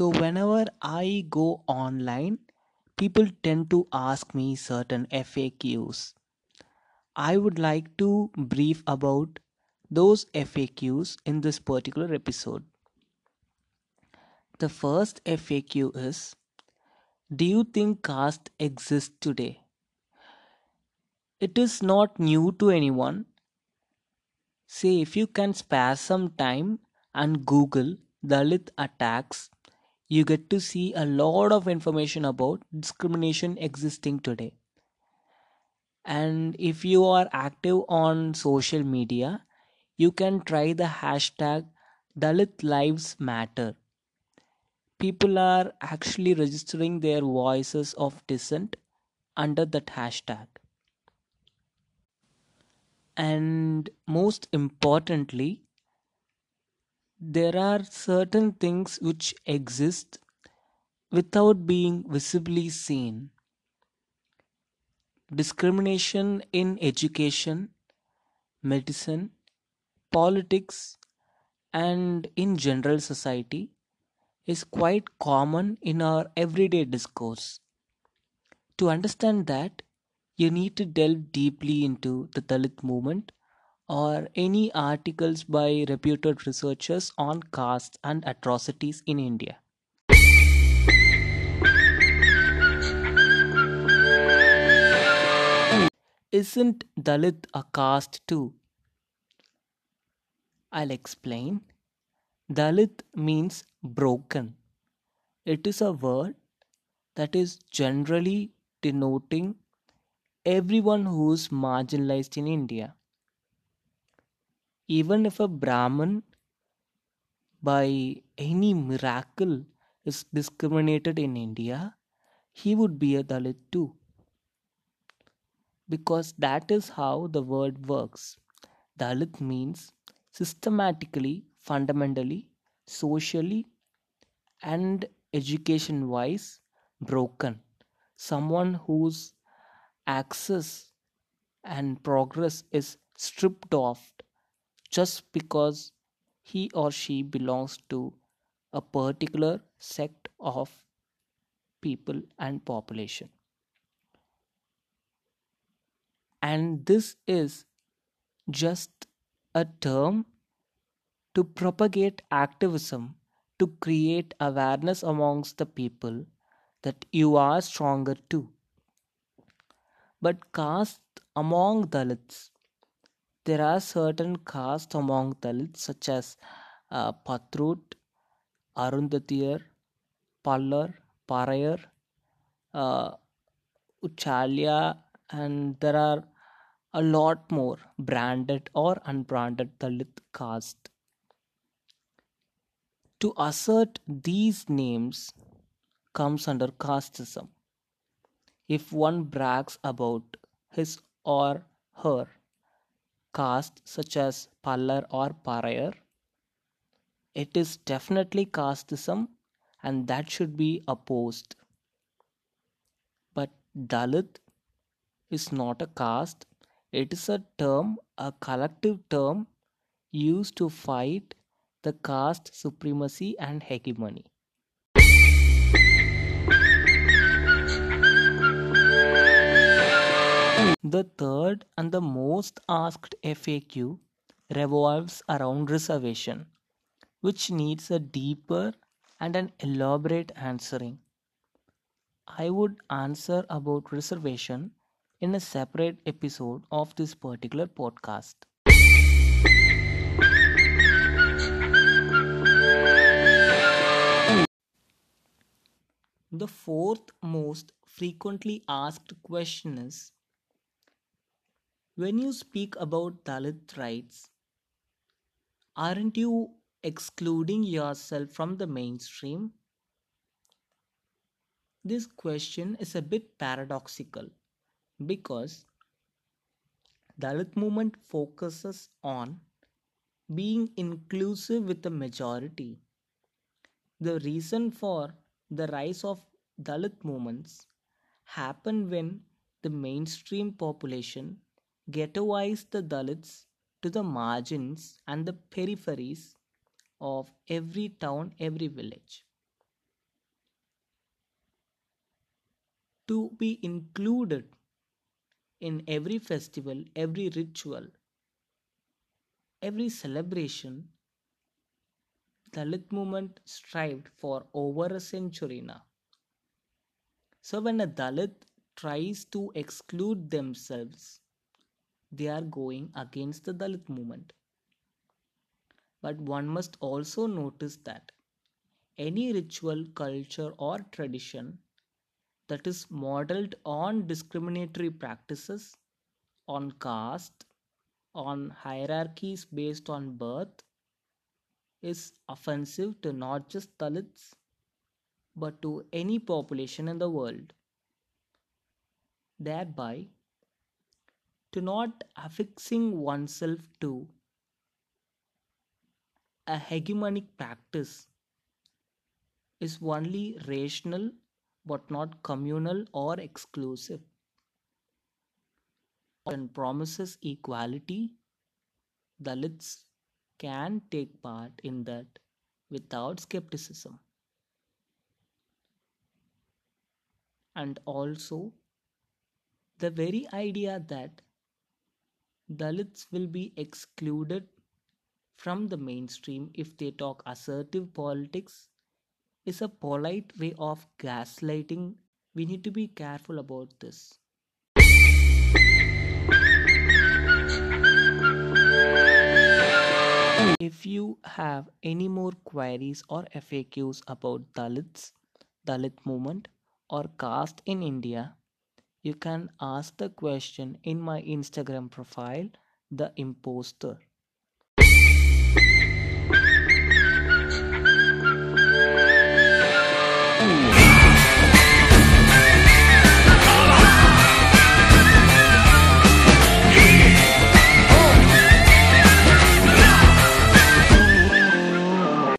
So, whenever I go online, people tend to ask me certain FAQs. I would like to brief about those FAQs in this particular episode. The first FAQ is Do you think caste exists today? It is not new to anyone. Say, if you can spare some time and Google Dalit attacks, you get to see a lot of information about discrimination existing today. And if you are active on social media, you can try the hashtag Dalit Lives Matter. People are actually registering their voices of dissent under that hashtag. And most importantly, there are certain things which exist without being visibly seen. Discrimination in education, medicine, politics, and in general society is quite common in our everyday discourse. To understand that, you need to delve deeply into the Dalit movement or any articles by reputed researchers on caste and atrocities in India. Isn't Dalit a caste too? I'll explain. Dalit means broken. It is a word that is generally denoting everyone who is marginalized in India. Even if a Brahmin by any miracle is discriminated in India, he would be a Dalit too. Because that is how the word works. Dalit means systematically, fundamentally, socially, and education wise broken. Someone whose access and progress is stripped off just because he or she belongs to a particular sect of people and population. And this is just a term to propagate activism, to create awareness amongst the people that you are stronger too. But caste among Dalits, there are certain castes among Dalits such as uh, Patrut, Arundatiyar, Pallar, Parayar, uh, and there are a lot more branded or unbranded Dalit caste. To assert these names comes under casteism. If one brags about his or her caste, such as Pallar or Parayar, it is definitely casteism and that should be opposed. But Dalit is not a caste, it is a term, a collective term used to fight the caste supremacy and hegemony. The third and the most asked FAQ revolves around reservation, which needs a deeper and an elaborate answering. I would answer about reservation in a separate episode of this particular podcast. The fourth most frequently asked question is When you speak about Dalit rights, aren't you excluding yourself from the mainstream? This question is a bit paradoxical because Dalit movement focuses on being inclusive with the majority. The reason for the rise of Dalit movements happened when the mainstream population ghettoized the Dalits to the margins and the peripheries of every town, every village. To be included in every festival, every ritual, every celebration, Dalit movement strived for over a century now. So when a Dalit tries to exclude themselves they are going against the Dalit movement. But one must also notice that any ritual, culture, or tradition that is modeled on discriminatory practices, on caste, on hierarchies based on birth, is offensive to not just Dalits but to any population in the world. Thereby, to not affixing oneself to a hegemonic practice is only rational but not communal or exclusive. And promises equality, Dalits can take part in that without skepticism. And also, the very idea that Dalits will be excluded from the mainstream if they talk assertive politics is a polite way of gaslighting. We need to be careful about this. If you have any more queries or FAQs about Dalits, Dalit movement, or caste in India, you can ask the question in my Instagram profile, The Imposter.